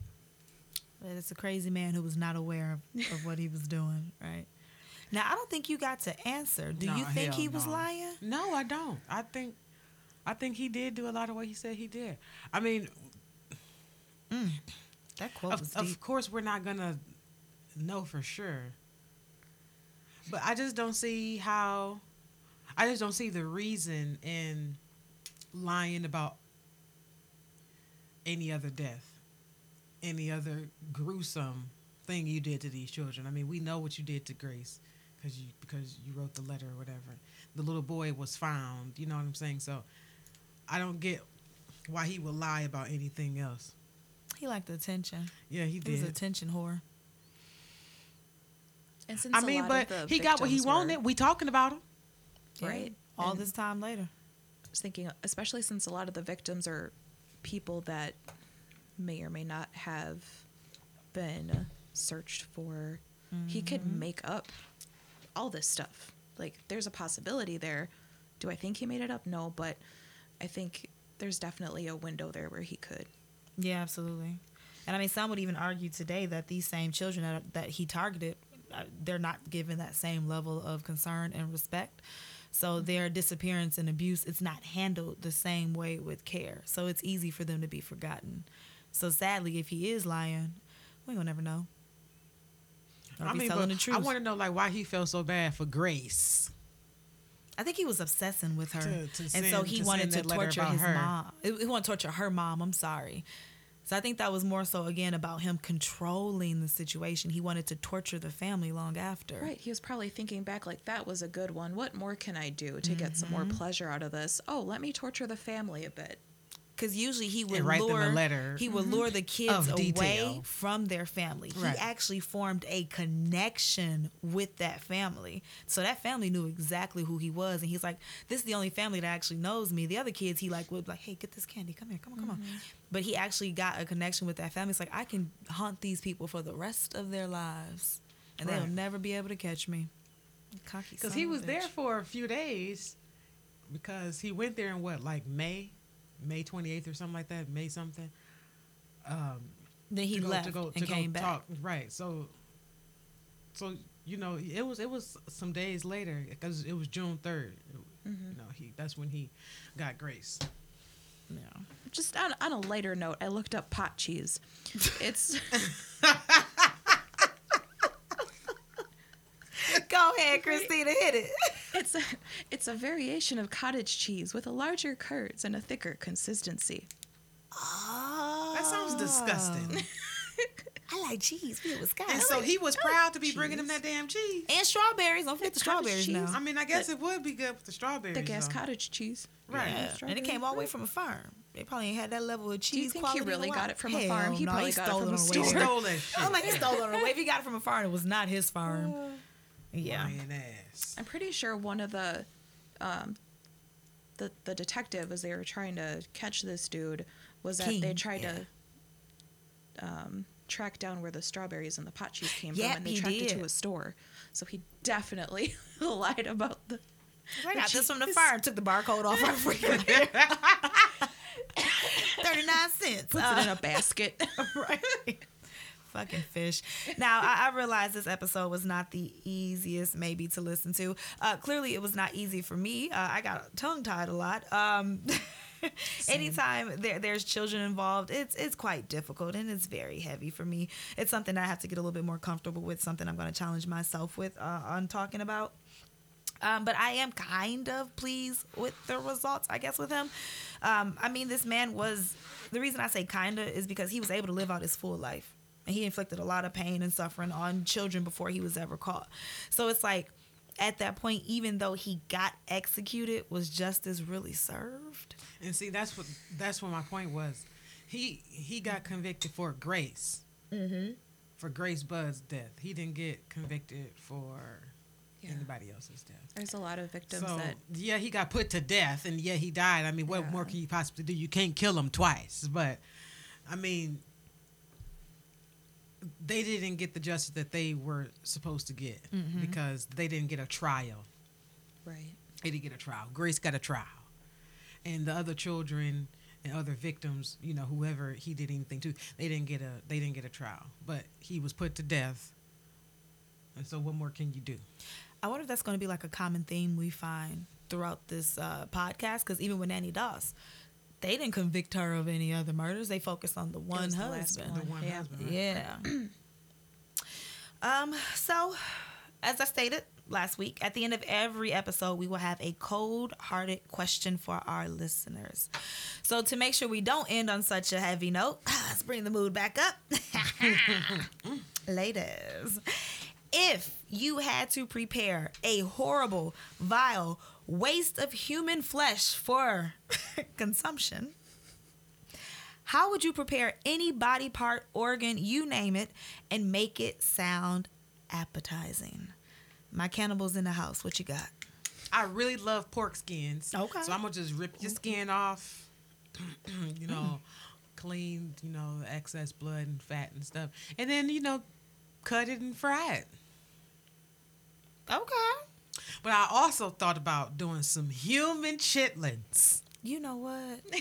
But It's a crazy man who was not aware of, [LAUGHS] of what he was doing, right? Now, I don't think you got to answer. Do No, you think hell he was no. lying? No, I don't. I think I think he did do a lot of what he said he did. I mean, mm, That quote was of, deep. of course we're not gonna know for sure but i just don't see how i just don't see the reason in lying about any other death any other gruesome thing you did to these children i mean we know what you did to grace because you because you wrote the letter or whatever. The little boy was found. You know what I'm saying? So I don't get why he would lie about anything else. He liked the attention. Yeah, he He was did. a attention whore. And since I a mean, but he got what he victims were- wanted. We talking about him. Right. All And- this time later. I was thinking, especially since a lot of the victims are people that may or may not have been searched for, he could Mm-hmm. make up all this stuff. Like, there's a possibility there. Do I think he made it up? No, but I think there's definitely a window there where he could. Yeah, absolutely. And I mean, some would even argue today that these same children that, that he targeted, uh, they're not given that same level of concern and respect. So their disappearance and abuse, it's not handled the same way with care. So it's easy for them to be forgotten. So sadly, if he is lying, we gonna never know. Or I he's mean, telling the truth. I want to know like why he felt so bad for Grace. I think he was obsessing with her, To- to and send- so he to wanted to torture his her. mom. He he wanted to torture her mom. I'm sorry. So I think that was more so again about him controlling the situation. He wanted to torture the family long after. Right. He was probably thinking back, like, that was a good one. What more can I do to get some more Mm-hmm. pleasure out of this? Oh, let me torture the family a bit. Because usually he would And write them a lure letter He would mm-hmm. lure the kids away detail. from their family. Right. He actually formed a connection with that family, so that family knew exactly who he was. And he's like, "This is the only family that actually knows me." The other kids, he like would like, "Hey, get this candy. Come here. Come on. Come on." Mm-hmm. But he actually got a connection with that family. It's like I can haunt these people for the rest of their lives, and they'll never be able to catch me. Cocky Because he was there for a few days. Because he went there in what, like May, May twenty eighth or something like that, May something. Um, Then he to go, left to go, and to came go back. talk. Right. So, so you know, it was it was some days later because it was June 3rd You know, he that's when he got Grace. Yeah. Just on, on a lighter note, I looked up pot cheese. It's [LAUGHS] Go ahead, Christina, hit it. [LAUGHS] it's a it's a variation of cottage cheese with a larger curds and a thicker consistency. Oh. That sounds disgusting. Ah. [LAUGHS] I like cheese. We was And so he was proud to be bringing him that damn cheese. and strawberries. Don't forget the It's strawberries cheese. now. I mean, I guess it would be good with the strawberries. The gas though. cottage cheese. Right. Yeah. And it came all the way from a farm. They probably ain't had that level of cheese. Do you think he quality in a really while. got it from a Hell farm? He no, probably got it stole from a on the He way store. there. stole that shit. [LAUGHS] I'm like, he stole it on the way. If he got it from a farm, it was not his farm. [LAUGHS] Uh. Yeah. Lying ass. I'm pretty sure one of the um the the detective as they were trying to catch this dude was that they tried yeah. to um track down where the strawberries and the pot cheese came Yep, from and they he tracked it to a store. So he definitely [LAUGHS] lied about the I got this from the cheese. farm. Took the barcode off right before he got here. 39 cents. puts Uh, it in a basket. [LAUGHS] right. Fucking fish. Now, I, I realize this episode was not the easiest, maybe, to listen to. Uh, clearly, it was not easy for me. Uh, I got tongue tied a lot. Um, [LAUGHS] anytime there, there's children involved, it's it's quite difficult and it's very heavy for me. It's something I have to get a little bit more comfortable with. Something I'm going to challenge myself with uh, on talking about. Um, but I am kind of pleased with the results, I guess, with him. Um, I mean, this man was the reason I say kinda is because he was able to live out his full life. And he inflicted a lot of pain and suffering on children before he was ever caught. So it's like at that point, even though he got executed, was justice really served? And see, that's what that's what my point was. He he got convicted for Grace. Mm-hmm. For Grace Budd's death. He didn't get convicted for Yeah. anybody else's death. There's a lot of victims So that yeah, he got put to death, and yeah, he died. I mean, what Yeah. more can you possibly do? You can't kill him twice, but I mean, they didn't get the justice that they were supposed to get Mm-hmm. because they didn't get a trial. right. They didn't get a trial. Grace got a trial, and the other children and other victims, you know, whoever he did anything to, they didn't get a they didn't get a trial. But he was put to death, and so what more can you do? I wonder if that's going to be like a common theme we find throughout this uh, podcast. Because even with Nanny Doss, they didn't convict her of any other murders. They focused on the one was the last husband. one. The one Yeah. husband, right? Yeah. [CLEARS THROAT] um. So, as I stated last week, at the end of every episode, we will have a cold-hearted question for our listeners. So, to make sure we don't end on such a heavy note, [CLEARS THROAT] let's bring the mood back up. [LAUGHS] Ladies, if you had to prepare a horrible, vile waste of human flesh for [LAUGHS] consumption, how would you prepare any body part, organ, you name it, and make it sound appetizing? My cannibals in the house. What you got? I really love pork skins. Okay. So I'm gonna just rip your skin off. [CLEARS THROAT] you know, clean. You know, excess blood and fat and stuff, and then you know, cut it and fry it. Okay. But I also thought about doing some human chitlins. You know what? [LAUGHS]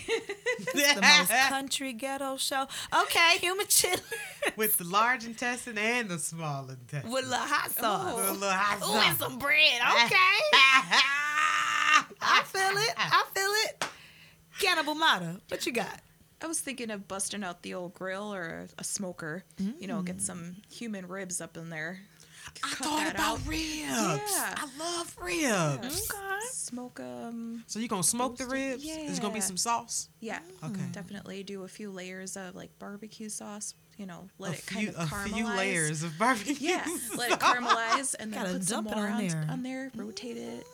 the most country ghetto show. Okay, human chitlins. with the large intestine and the small intestine. with a little hot sauce. With a little hot Ooh, and some bread. Okay. [LAUGHS] I feel it. I feel it. Cannibal Mata, what you got? I was thinking of busting out the old grill or a smoker. You know, get mm. some human ribs up in there. I thought about out. ribs. Yeah. I love ribs. Mm, okay. Smoke them. So you gonna smoke the Roasted- ribs? There's gonna be some sauce? Yeah. Okay. Mm, definitely do a few layers of like barbecue sauce. You know, let a it few, kind of caramelize. a few layers of barbecue. Yeah, let it [LAUGHS] caramelize and then Gotta put some dump it more on on, there. on there. Rotate it.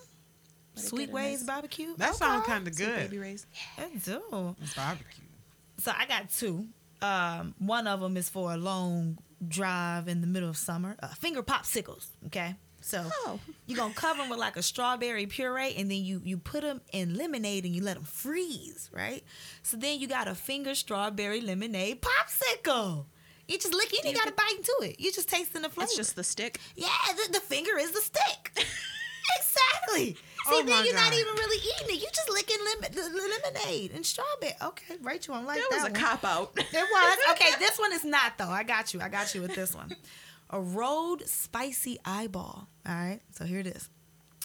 let Sweet get a Ways nice- barbecue. That sounds kind of Sweet good. Baby Ray's. It do. It's barbecue. So I got two. Um, one of them is for a long drive in the middle of summer. Uh, finger popsicles. Okay. So Oh. you're gonna cover them with like a strawberry puree, and then you you put them in lemonade and you let them freeze, right? So then you got a finger strawberry lemonade popsicle. You just lick it, you you gotta bite into it. You just tasting the flavor. It's just the stick. Yeah, the, the finger is the stick. [LAUGHS] exactly. See, Oh then you're not even really eating it. You're just licking the lemonade and strawberry. Okay, Rachel, I'm like That that, was a cop out. [LAUGHS] It was. [LAUGHS] Okay, this one is not though. I got you. I got you with this one. A rolled spicy eyeball. All right. So here it is.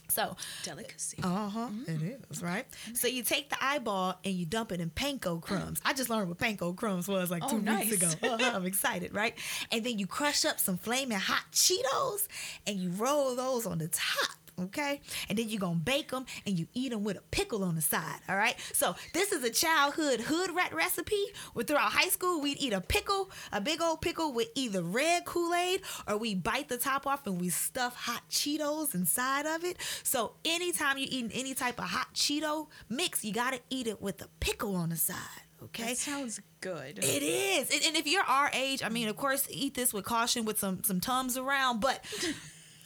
So, Delicacy. uh huh, it is right. So you take the eyeball and you dump it in panko crumbs. I just learned what panko crumbs was like Oh, two nice. weeks ago. [LAUGHS] Uh-huh, I'm excited, right? And then you crush up some flaming hot Cheetos and you roll those on the top. Okay, and then you're gonna bake them and you eat them with a pickle on the side. All right, so this is a childhood hood rat recipe. Where throughout high school we'd eat a pickle, a big old pickle with either red Kool Aid or we bite the top off and we stuff hot Cheetos inside of it. So anytime you're eating any type of hot Cheeto mix, you gotta eat it with a pickle on the side. Okay, That sounds good. it is, and, and if you're our age, I mean, of course, eat this with caution, with some some tums around, but. [LAUGHS]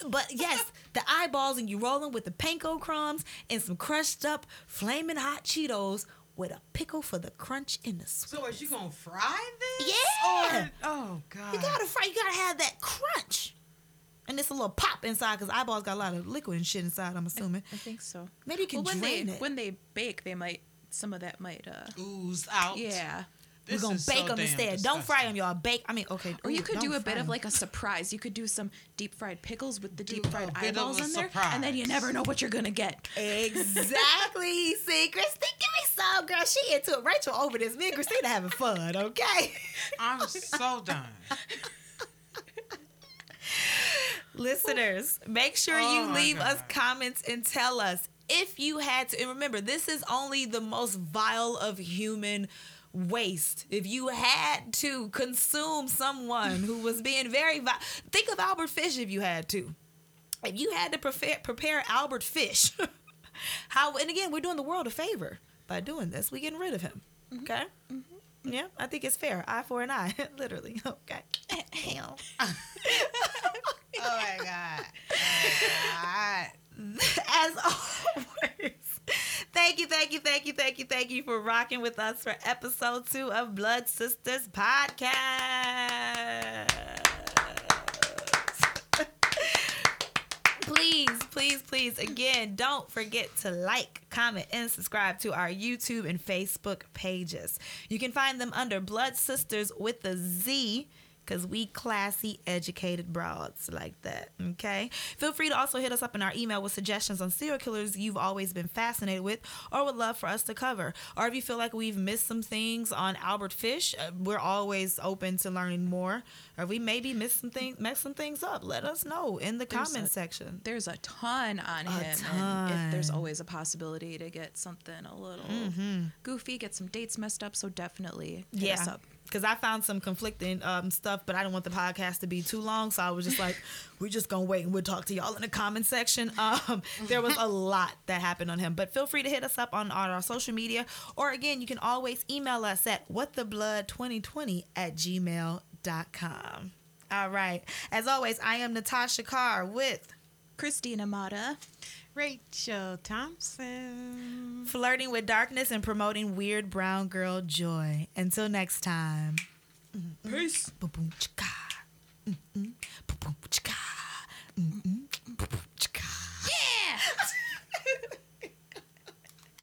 But yes, the eyeballs and you roll them with the panko crumbs and some crushed up flaming hot Cheetos with a pickle for the crunch and the sweet. So is you gonna fry this? Yeah. Or- oh God. You gotta fry. You gotta have that crunch, and it's a little pop inside because eyeballs got a lot of liquid and shit inside. I'm assuming. I think so. Maybe you can well, when drain they it. when they bake, they might some of that might uh ooze out. yeah. We're gonna is bake so them damn instead. Don't fry them, y'all. Bake. I mean, okay. Or you could do a bit fry of 'em. like a surprise. You could do some deep fried pickles with the deep fried a bit of eyeballs a in there, and then you never know what you're gonna get. Exactly. [LAUGHS] See, Christine, give me some, girl. She into it. Rachel over this. Me and Christina having fun, okay? I'm so done. [LAUGHS] Listeners, make sure Oh you my leave us comments and tell us if you had to. And remember, this is only the most vile of human waste. If you had to consume someone who was being very vi- think of Albert Fish if you had to. If you had to prepare prepare Albert Fish, [LAUGHS] how and again, we're doing the world a favor by doing this. We're getting rid of him. Mm-hmm. Okay? Mm-hmm. Yeah, I think it's fair. Eye for an eye, [LAUGHS] literally. [LAUGHS] Okay. Hell. Oh my God. Oh my God. as. Thank you, thank you, thank you, thank you, thank you for rocking with us for episode two of Blood Sisterz Podcast. please, please, please, again, don't forget to like, comment, and subscribe to our YouTube and Facebook pages. You can find them under Blood Sisterz with a Z. Cause we classy, educated broads like that. Okay. Feel free to also hit us up in our email with suggestions on serial killers you've always been fascinated with, or would love for us to cover. Or if you feel like we've missed some things on Albert Fish, uh, we're always open to learning more. Or we maybe missed some things, messed some things up. Let us know in the There's comment a- section. There's a ton on A him, and if there's always a possibility to get something a little goofy, get some dates messed up. So definitely hit us up. Because I found some conflicting um, stuff, but I didn't want the podcast to be too long, so I was just like, [LAUGHS] we're just gonna wait and we'll talk to y'all in the comment section. [LAUGHS] Um, there was a lot that happened on him, but feel free to hit us up on, on our social media, or again, you can always email us at whattheblood2020 at gmail.com. All right. As always, I am Natasha Carr with Christina Mata. Rachel Thompson. Flirting with darkness and promoting weird brown girl joy. Until next time. Peace.